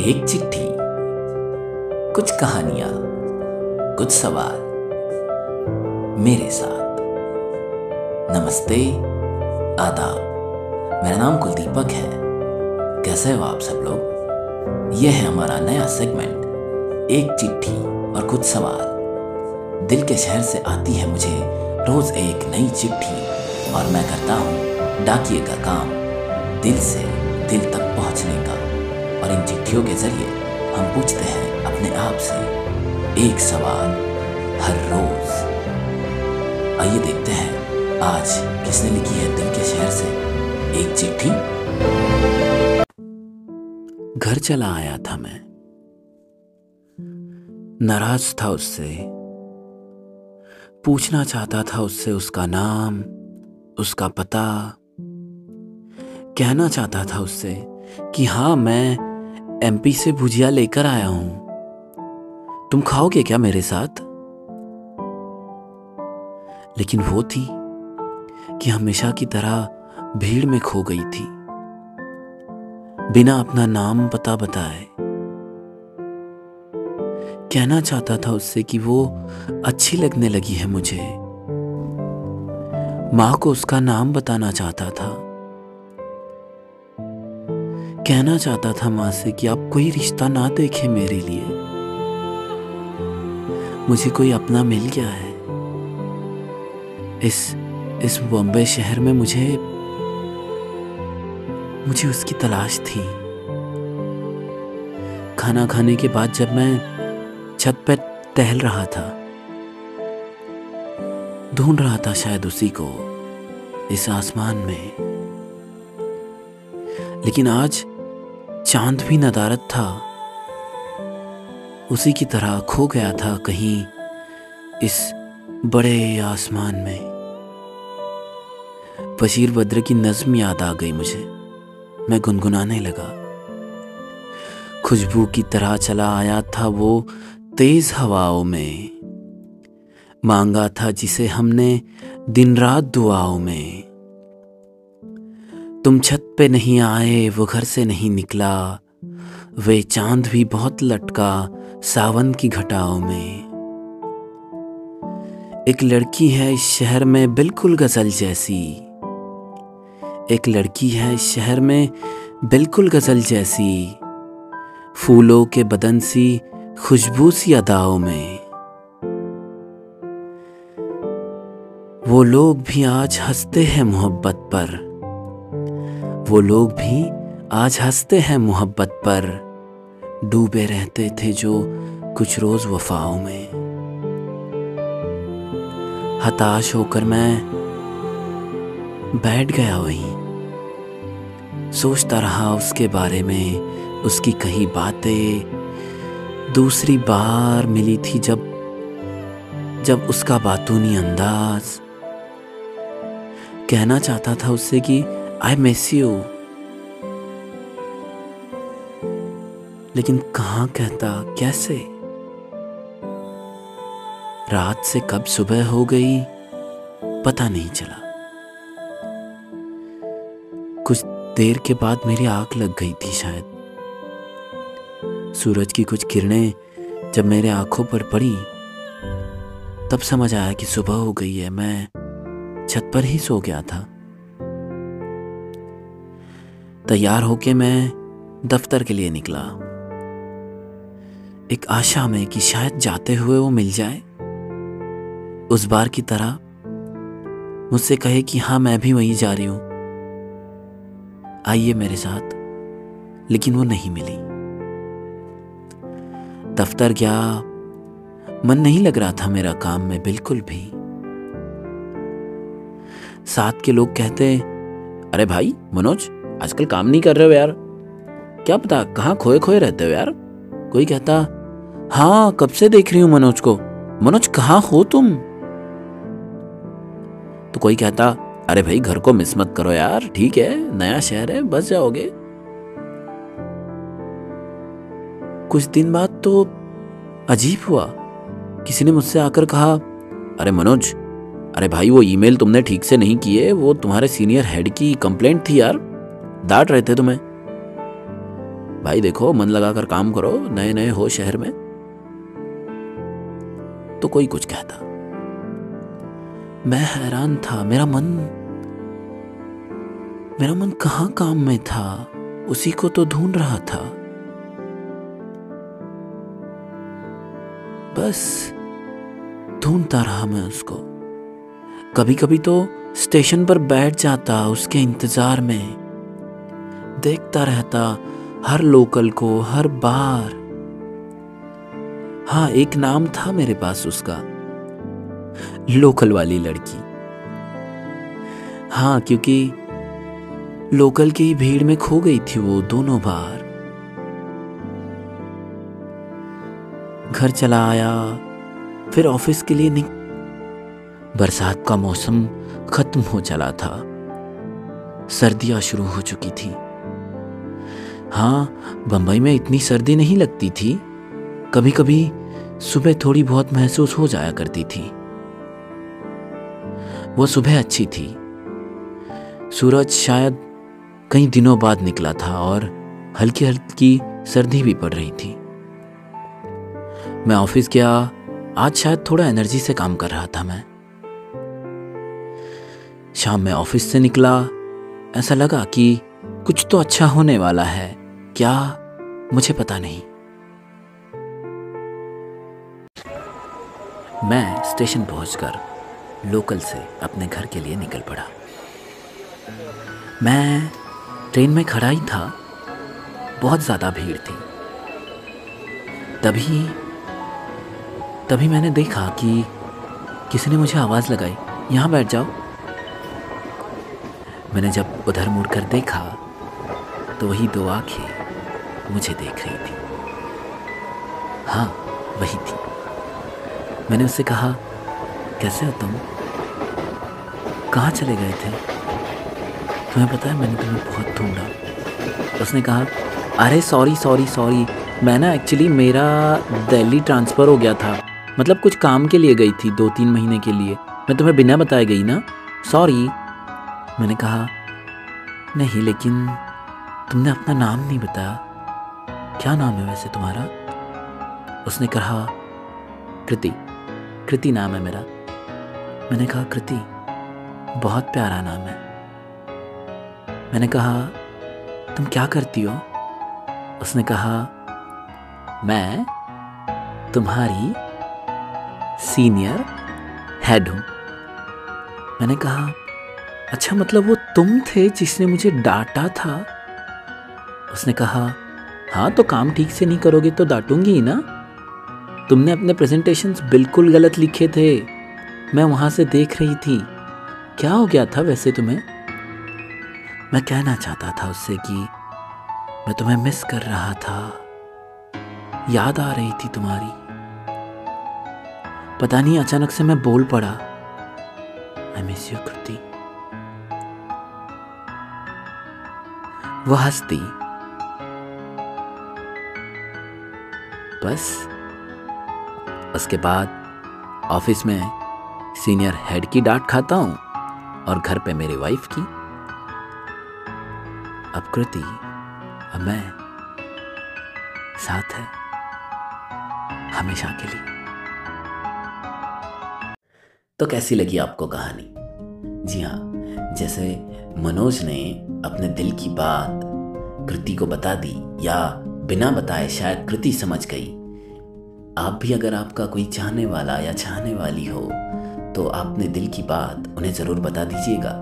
एक चिट्ठी, कुछ कहानियाँ, कुछ सवाल मेरे साथ। नमस्ते, आदाब। मेरा नाम कुलदीपक है। कैसे हो आप सब लोग? यह है हमारा नया सेगमेंट एक चिट्ठी और कुछ सवाल। दिल के शहर से आती है मुझे रोज एक नई चिट्ठी और मैं करता हूँ डाकिए का काम दिल से दिल तक पहुँचने का। और इन चिट्ठियों के ज़रिए हम पूछते हैं अपने आप से एक सवाल हर रोज। आइए देखते हैं, आज किसने लिखी है दिल के शहर से एक चिट्ठी? घर चला आया था मैं। नाराज़ था उससे। पूछना चाहता था उससे उसका नाम, उसका पता। कहना चाहता था उससे कि हाँ मैं एमपी से भुजिया लेकर आया हूँ। तुम खाओगे क्या मेरे साथ? लेकिन वो थी कि हमेशा की तरह भीड़ में खो गई थी। बिना अपना नाम पता बताए। कहना चाहता था उससे कि वो अच्छी लगने लगी है मुझे। माँ को उसका नाम बताना चाहता था। कहना चाहता था माँ से कि आप कोई रिश्ता ना देखे मेरे लिए। मुझे कोई अपना मिल गया है। इस इस बॉम्बे शहर में मुझे मुझे उसकी तलाश थी। खाना खाने के बाद जब मैं छत पर टहल रहा था, ढूंढ रहा था शायद उसी को, इस आसमान में। लेकिन आज चाँद भी नदारत था। उसी की तरह खो गया था कहीं इस बड़े आसमान में। बशीर बद्र की नज्म याद आ गई मुझे। मैं गुनगुनाने लगा। खुशबू की तरह चला आया था वो तेज हवाओं में। मांगा था जिसे हमने दिन रात दुआओं में। तुम छत पे नहीं आए, वो घर से नहीं निकला। वे चाँद भी बहुत लटका सावन की घटाओं में। एक लड़की है इस शहर में बिल्कुल गज़ल जैसी। एक लड़की है इस शहर में बिल्कुल गज़ल जैसी। फूलों के बदन सी खुशबू सी अदाओं में। वो लोग भी आज हँसते हैं मोहब्बत पर। वो लोग भी आज हँसते हैं मोहब्बत पर। डूबे रहते थे जो कुछ रोज वफाओं में। हताश होकर मैं बैठ गया वहीं। सोचता रहा उसके बारे में, उसकी कही बातें। दूसरी बार मिली थी जब जब उसका बातूनी अंदाज। कहना चाहता था उससे कि आई मिस यू लेकिन कहाँ कहता, कैसे? रात से कब सुबह हो गई, पता नहीं चला। कुछ देर के बाद मेरी आँख लग गई थी शायद। सूरज की कुछ किरणें जब मेरे आँखों पर पड़ी, तब समझ आया कि सुबह हो गई है। मैं छत पर ही सो गया था। तैयार होके मैं दफ्तर के लिए निकला। एक आशा में कि शायद जाते हुए वो मिल जाए। उस बार की तरह मुझसे कहे कि हाँ मैं भी वहीं जा रही हूँ। आइए मेरे साथ, लेकिन वो नहीं मिली। दफ्तर गया, मन नहीं लग रहा था मेरा काम में बिल्कुल भी। साथ के लोग कहते, अरे भाई, मनोज आजकल काम नहीं कर रहे हो यार। क्या पता कहाँ खोए खोए रहते हो यार? कोई कहता हाँ कब से देख रही हूँ मनोज को। मनोज, कहाँ हो तुम? तो कोई कहता, अरे भाई, घर को मिस मत करो यार। ठीक है, नया शहर है, बस जाओगे। कुछ दिन बाद तो अजीब हुआ। किसी ने मुझसे आकर कहा, अरे मनोज, अरे भाई, वो ईमेल तुमने ठीक से नहीं किए। वो तुम्हारे सीनियर हेड की कंप्लेंट थी यार। डांट रहे थे तुम्हें? भाई देखो, मन लगाकर काम करो नए नए हो शहर में। तो कोई कुछ कहता। मैं हैरान था, मेरा मन मेरा मन कहाँ काम में था? उसी को तो ढूंढ रहा था। बस ढूंढता रहा मैं उसको। कभी कभी तो स्टेशन पर बैठ जाता, उसके इंतज़ार में। देखता रहता हर लोकल को, हर बार। हाँ एक नाम था मेरे पास उसका, लोकल वाली लड़की। हाँ क्योंकि लोकल की भीड़ में खो गई थी वो दोनों बार। घर चला आया, फिर ऑफ़िस के लिए निक, बरसात का मौसम खत्म हो चला था। सर्दियाँ शुरू हो चुकी थी। हाँ बंबई में इतनी सर्दी नहीं लगती थी। कभी कभी सुबह थोड़ी बहुत महसूस हो जाया करती थी। वो सुबह अच्छी थी। सूरज शायद कई दिनों बाद निकला था और हल्की हल्की सर्दी भी पड़ रही थी। मैं ऑफ़िस गया, आज शायद थोड़ा एनर्जी से काम कर रहा था मैं। शाम में ऑफ़िस से निकला, ऐसा लगा कि कुछ तो अच्छा होने वाला है। क्या? मुझे पता नहीं। मैं स्टेशन पहुंचकर लोकल से अपने घर के लिए निकल पड़ा। मैं ट्रेन में खड़ा ही था। बहुत ज़्यादा भीड़ थी। तभी तभी मैंने देखा कि किसी ने मुझे आवाज़ लगाई, यहाँ बैठ जाओ। मैंने जब उधर मुड़कर देखा तो वही दो आँखें मुझे देख रही थी। हाँ वही थी। मैंने उससे कहा, कैसे हो तुम? कहाँ चले गए थे? तुम्हें पता है, मैंने तुम्हें बहुत ढूंढा। उसने कहा, अरे सॉरी सॉरी सॉरी मैं ना एक्चुअली मेरा दिल्ली ट्रांसफ़र हो गया था। मतलब कुछ काम के लिए गई थी दो तीन महीने के लिए। मैं तुम्हें बिना बताए गई ना? सॉरी मैंने कहा, नहीं, लेकिन तुमने अपना नाम नहीं बताया। क्या नाम है वैसे तुम्हारा? उसने कहा, कृति। कृति नाम है मेरा। मैंने कहा, कृति, बहुत प्यारा नाम है। मैंने कहा, तुम क्या करती हो? उसने कहा, मैं तुम्हारी सीनियर हेड हूँ। मैंने कहा अच्छा मतलब वो तुम थे जिसने मुझे डांटा था? उसने कहा हाँ तो काम ठीक से नहीं करोगे तो डांटूँगी ना। तुमने अपने प्रेजेंटेशंस बिल्कुल गलत लिखे थे। मैं वहाँ से देख रही थी। क्या हो गया था वैसे तुम्हें? मैं कहना चाहता था उससे कि मैं तुम्हें मिस कर रहा था। याद आ रही थी तुम्हारी। पता नहीं, अचानक से मैं बोल पड़ा आई मिस यू कृति वह हंसती बस। उसके बाद ऑफ़िस में सीनियर हेड की डांट खाता हूँ और घर पे मेरी वाइफ की। अब कृति, अब मैं साथ है, हमेशा के लिए। तो कैसी लगी आपको कहानी? जी हाँ जैसे मनोज ने अपने दिल की बात कृति को बता दी या बिना बताए शायद कृति समझ गई। आप भी अगर आपका कोई चाहने वाला या चाहने वाली हो तो आपने दिल की बात उन्हें ज़रूर बता दीजिएगा।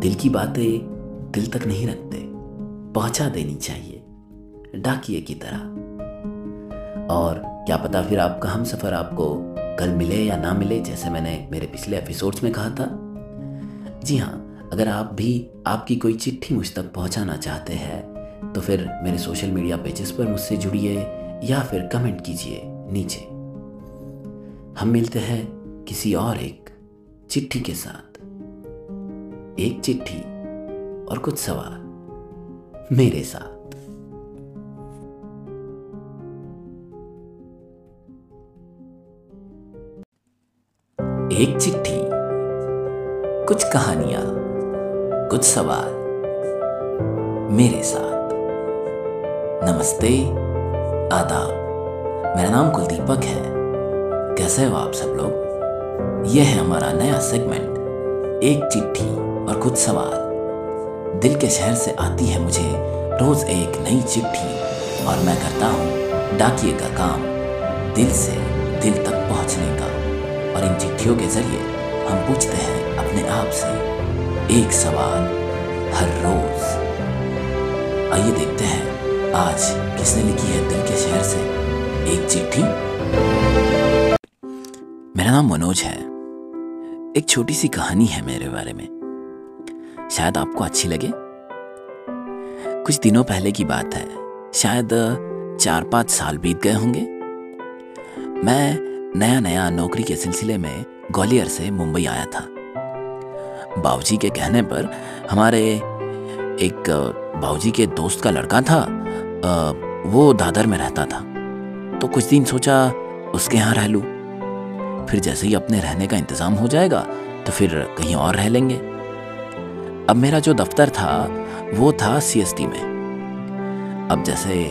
दिल की बातें दिल तक नहीं रखते, पहुँचा देनी चाहिए, डाकिए की तरह। और क्या पता फिर आपका हम सफ़र आपको कल मिले या ना मिले, जैसे मैंने मेरे पिछले एपिसोड्स में कहा था। जी हाँ अगर आप भी आपकी कोई चिट्ठी मुझ तक पहुंचाना चाहते हैं तो फिर मेरे सोशल मीडिया पेजेस पर मुझसे जुड़िए या फिर कमेंट कीजिए नीचे। हम मिलते हैं किसी और एक चिट्ठी के साथ। एक चिट्ठी और कुछ सवाल मेरे साथ। एक चिट्ठी, कुछ कहानियाँ, कुछ सवाल मेरे साथ। नमस्ते, आदाब। मेरा नाम कुलदीपक है। कैसे हो आप सब लोग? यह है हमारा नया सेगमेंट एक चिट्ठी और कुछ सवाल। दिल के शहर से आती है मुझे रोज एक नई चिट्ठी और मैं करता हूँ डाकिए का काम दिल से दिल तक पहुँचने का। और इन चिट्ठियों के ज़रिए हम पूछते हैं अपने आप से एक सवाल हर रोज। आइए देखते हैं। आज किसने लिखी है दिल के शहर से? एक चिट्ठी। मेरा नाम मनोज है। एक छोटी सी कहानी है मेरे बारे में। शायद आपको अच्छी लगे। कुछ दिनों पहले की बात है। शायद चार पाँच साल बीत गए होंगे। मैं नया नया नौकरी के सिलसिले में ग्वालियर से मुंबई आया था। बाबूजी के कहने पर हमारे एक बाबूजी के दोस्त का लड़का था। वो दादर में रहता था। तो कुछ दिन सोचा, उसके यहाँ रह लूँ। फिर जैसे ही अपने रहने का इंतज़ाम हो जाएगा तो फिर कहीं और रह लेंगे। अब मेरा जो दफ्तर था, वो था सीएसटी में। अब जैसे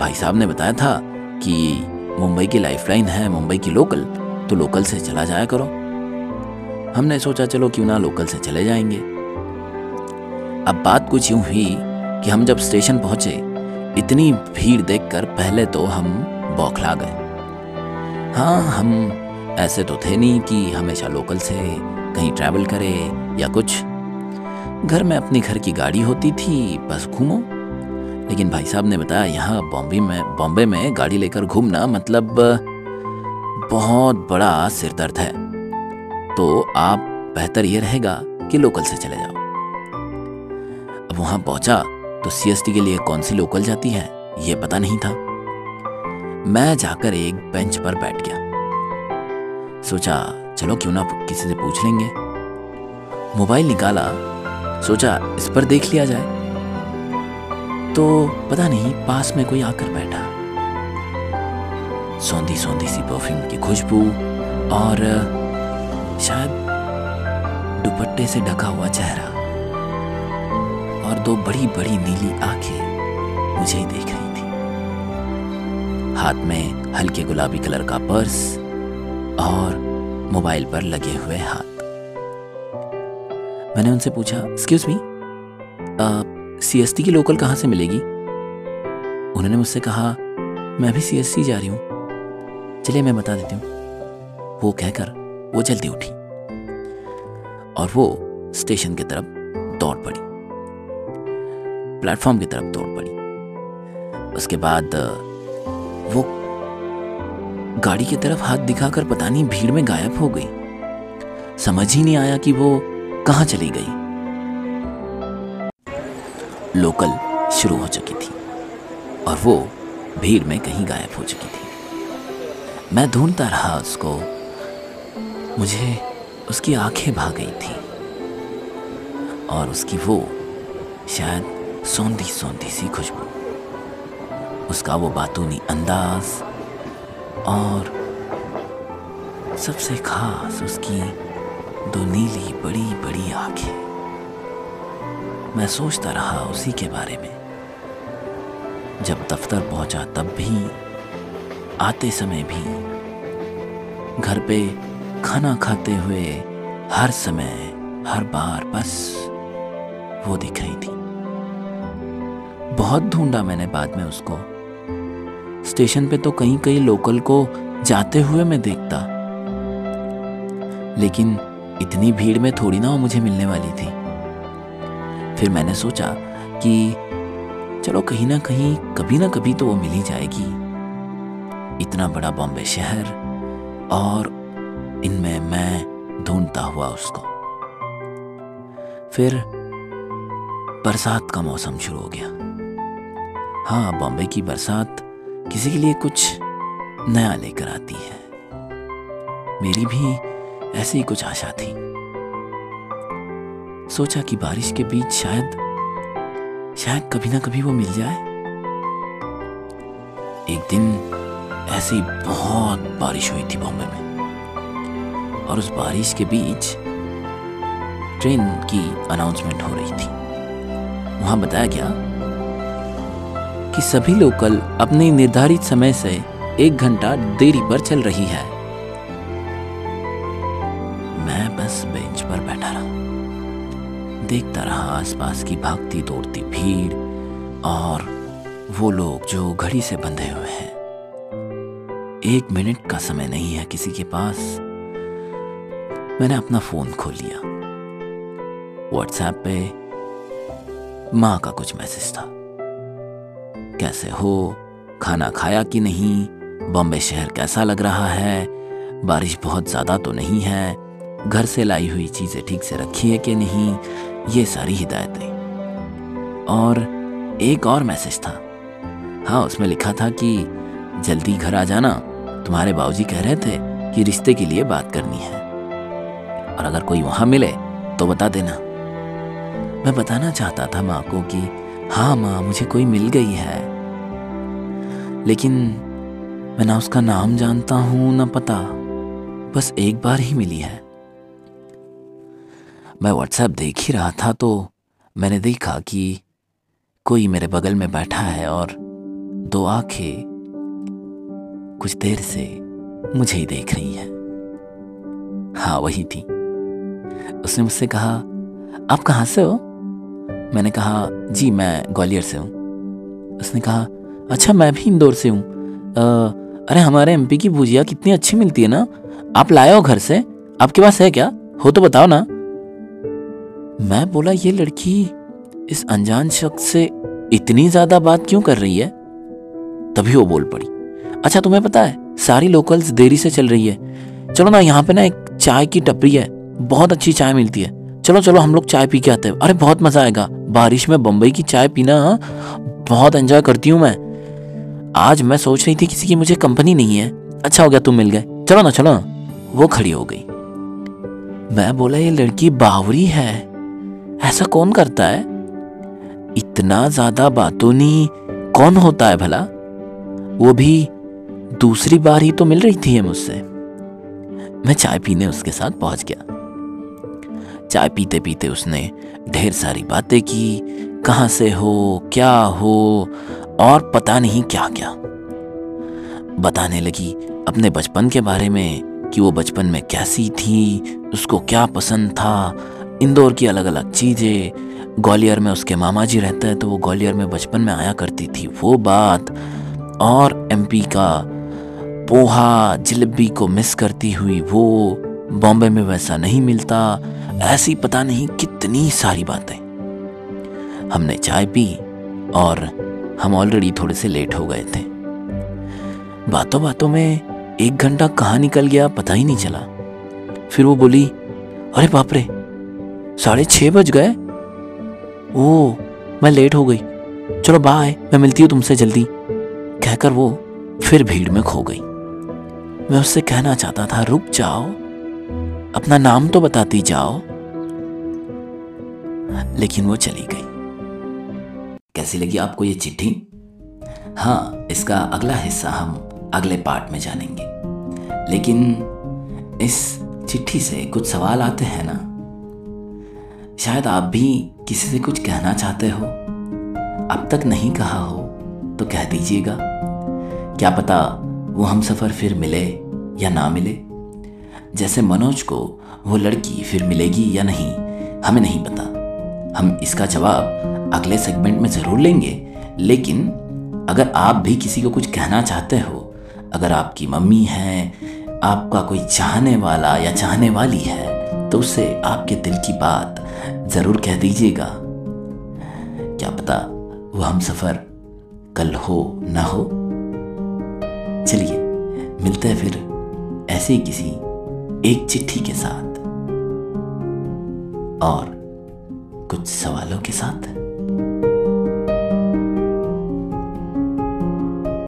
भाई साहब ने बताया था कि मुंबई की लाइफलाइन है, मुंबई की लोकल तो लोकल से चला जाया करो। हमने सोचा, चलो क्यों ना लोकल से चले जाएँगे। अब बात कुछ यूँ हुई कि हम जब स्टेशन पहुँचे इतनी भीड़ देखकर पहले तो हम बौखला गए। हाँ हम ऐसे तो थे नहीं कि हमेशा लोकल से कहीं ट्रैवल करे या कुछ। घर में अपनी घर की गाड़ी होती थी, बस घूमो। लेकिन भाई साहब ने बताया, यहाँ बॉम्बे में बॉम्बे में गाड़ी लेकर घूमना मतलब बहुत बड़ा सिर दर्द है। तो आप बेहतर ये रहेगा कि लोकल से चले जाओ। अब वहाँ पहुँचा तो सीएसटी के लिए कौन सी लोकल जाती है? ये पता नहीं था। मैं जाकर एक बेंच पर बैठ गया। सोचा, चलो क्यों ना किसी से पूछ लेंगे? मोबाइल निकाला। सोचा, इस पर देख लिया जाए। तो पता नहीं, पास में कोई आकर बैठा। सौंधी सौंधी सी परफ्यूम की खुशबू और शायद दुपट्टे से ढका हुआ चेहरा। और दो बड़ी बड़ी नीली आँखें मुझे ही देख रही थी। हाथ में हल्के गुलाबी कलर का पर्स और मोबाइल पर लगे हुए हाथ। मैंने उनसे पूछा एक्सक्यूज मी सीएसटी की लोकल कहाँ से मिलेगी? उन्होंने मुझसे कहा, मैं भी सीएसटी जा रही हूँ। चलिए मैं बता देती हूँ। वो कहकर वो जल्दी उठी और वो स्टेशन की तरफ़ दौड़ पड़ी। प्लेटफॉर्म की तरफ़ दौड़ पड़ी। उसके बाद वो गाड़ी की तरफ़ हाथ दिखाकर पता नहीं भीड़ में गायब हो गई। समझ ही नहीं आया कि वो कहाँ चली गई। लोकल शुरू हो चुकी थी और वो भीड़ में कहीं गायब हो चुकी थी। मैं ढूंढता रहा उसको। मुझे उसकी आँखें भाग गई थी और उसकी वो शायद सौंधी सौंधी सी खुशबू। उसका वो बातूनी अंदाज और सबसे खास उसकी दो नीली बड़ी बड़ी आँखें। मैं सोचता रहा उसी के बारे में। जब दफ्तर पहुँचा तब भी, आते समय भी, घर पे खाना खाते हुए हर समय, हर बार बस वो दिख रही थी। बहुत ढूंढा मैंने बाद में उसको। स्टेशन पे तो कहीं कहीं लोकल को जाते हुए मैं देखता। लेकिन इतनी भीड़ में थोड़ी ना वो मुझे मिलने वाली थी। फिर मैंने सोचा कि चलो कहीं ना कहीं, कभी ना कभी तो वो मिल ही जाएगी। इतना बड़ा बॉम्बे शहर और इनमें मैं ढूंढता हुआ उसको। फिर बरसात का मौसम शुरू हो गया। हाँ बॉम्बे की बरसात किसी के लिए कुछ नया लेकर आती है। मेरी भी ऐसी ही कुछ आशा थी। सोचा कि बारिश के बीच शायद शायद कभी ना कभी वो मिल जाए। एक दिन ऐसी बहुत बारिश हुई थी बॉम्बे में, और उस बारिश के बीच ट्रेन की अनाउंसमेंट हो रही थी। वहाँ बताया गया कि सभी लोकल अपने निर्धारित समय से एक घंटा देरी पर चल रही है। मैं बस बेंच पर बैठा रहा। देखता रहा आसपास की भागती दौड़ती भीड़ और वो लोग जो घड़ी से बंधे हुए हैं। एक मिनट का समय नहीं है किसी के पास। मैंने अपना फ़ोन खोल लिया। व्हाट्सएप पे माँ का कुछ मैसेज था। कैसे हो? खाना खाया कि नहीं? बॉम्बे शहर कैसा लग रहा है? बारिश बहुत ज़्यादा तो नहीं है। घर से लाई हुई चीज़ें ठीक से रखी है कि नहीं? ये सारी हिदायतें। और एक और मैसेज था। हाँ उसमें लिखा था कि जल्दी घर आ जाना। तुम्हारे बाबूजी कह रहे थे कि रिश्ते के लिए बात करनी है। और अगर कोई वहाँ मिले तो बता देना। मैं बताना चाहता था माँ को कि हाँ माँ, मुझे कोई मिल गई है। लेकिन मैं ना उसका नाम जानता हूँ, ना पता। बस एक बार ही मिली है। मैं व्हाट्सएप देख ही रहा था तो मैंने देखा कि कोई मेरे बगल में बैठा है और दो आँखें कुछ देर से मुझे ही देख रही है। हाँ वही थी। उसने मुझसे कहा, आप कहाँ से हो? मैंने कहा, जी, मैं ग्वालियर से हूँ। उसने कहा अच्छा मैं भी इंदौर से हूँ। अरे, हमारे एमपी की भुजिया कितनी अच्छी मिलती है ना? आप लाए हो घर से? आपके पास है क्या? हो तो बताओ ना। मैं बोला, ये लड़की इस अनजान शख्स से इतनी ज़्यादा बात क्यों कर रही है? तभी वो बोल पड़ी अच्छा तुम्हें पता है, सारी लोकल्स देरी से चल रही है। चलो ना, यहाँ पे ना एक चाय की टपरी है, बहुत अच्छी चाय मिलती है। चलो चलो, हम लोग चाय पी के आते हैं। अरे, बहुत मज़ा आएगा। बारिश में बम्बई की चाय पीना बहुत एंजॉय करती हूँ मैं। आज मैं सोच रही थी किसी की मुझे कंपनी नहीं है। अच्छा हो गया, तुम मिल गए। चलो ना चलो ना। वो खड़ी हो गई। मैं बोला, ये लड़की बावरी है। ऐसा कौन करता है? इतना ज़्यादा बातों नहीं। कौन होता है भला? वो भी दूसरी बार ही तो मिल रही थी मुझसे। मैं चाय पीने उसके साथ पहुँच गया। चाय पीते पीते उसने ढेर सारी बातें की, कहाँ से हो, क्या हो, और पता नहीं क्या क्या। बताने लगी अपने बचपन के बारे में कि वो बचपन में कैसी थी, उसको क्या पसंद था, इंदौर की अलग अलग चीज़ें, ग्वालियर में उसके मामा जी रहते हैं तो वो ग्वालियर में बचपन में आया करती थी वो बात, और एमपी का पोहा, जलेबी को मिस करती हुई वो बॉम्बे में वैसा नहीं मिलता। ऐसी पता नहीं कितनी सारी बातें। हमने चाय पी और हम ऑलरेडी थोड़े से लेट हो गए थे। बातों बातों में एक घंटा कहाँ निकल गया पता ही नहीं चला। फिर वो बोली, अरे बाप रे, साढ़े छह बज गए? ओ, मैं लेट हो गई। चलो बाय मैं मिलती हूँ तुमसे जल्दी। कहकर वो फिर भीड़ में खो गई। मैं उससे कहना चाहता था, रुक जाओ। अपना नाम तो बताती जाओ। लेकिन वो चली गई। कैसी लगी आपको ये चिट्ठी? हाँ इसका अगला हिस्सा हम अगले पार्ट में जानेंगे। लेकिन इस चिट्ठी से कुछ सवाल आते हैं ना? शायद आप भी किसी से कुछ कहना चाहते हो। अब तक नहीं कहा हो तो कह दीजिएगा। क्या पता वो हम सफ़र फिर मिले या ना मिले? जैसे मनोज को वो लड़की फिर मिलेगी या नहीं, हमें नहीं पता। हम इसका जवाब अगले सेगमेंट में ज़रूर लेंगे। लेकिन अगर आप भी किसी को कुछ कहना चाहते हो, अगर आपकी मम्मी है, आपका कोई चाहने वाला या चाहने वाली है तो उसे आपके दिल की बात ज़रूर कह दीजिएगा। क्या पता वो हम सफ़र कल हो ना हो। चलिए, मिलते हैं फिर ऐसे किसी एक चिट्ठी के साथ और कुछ सवालों के साथ।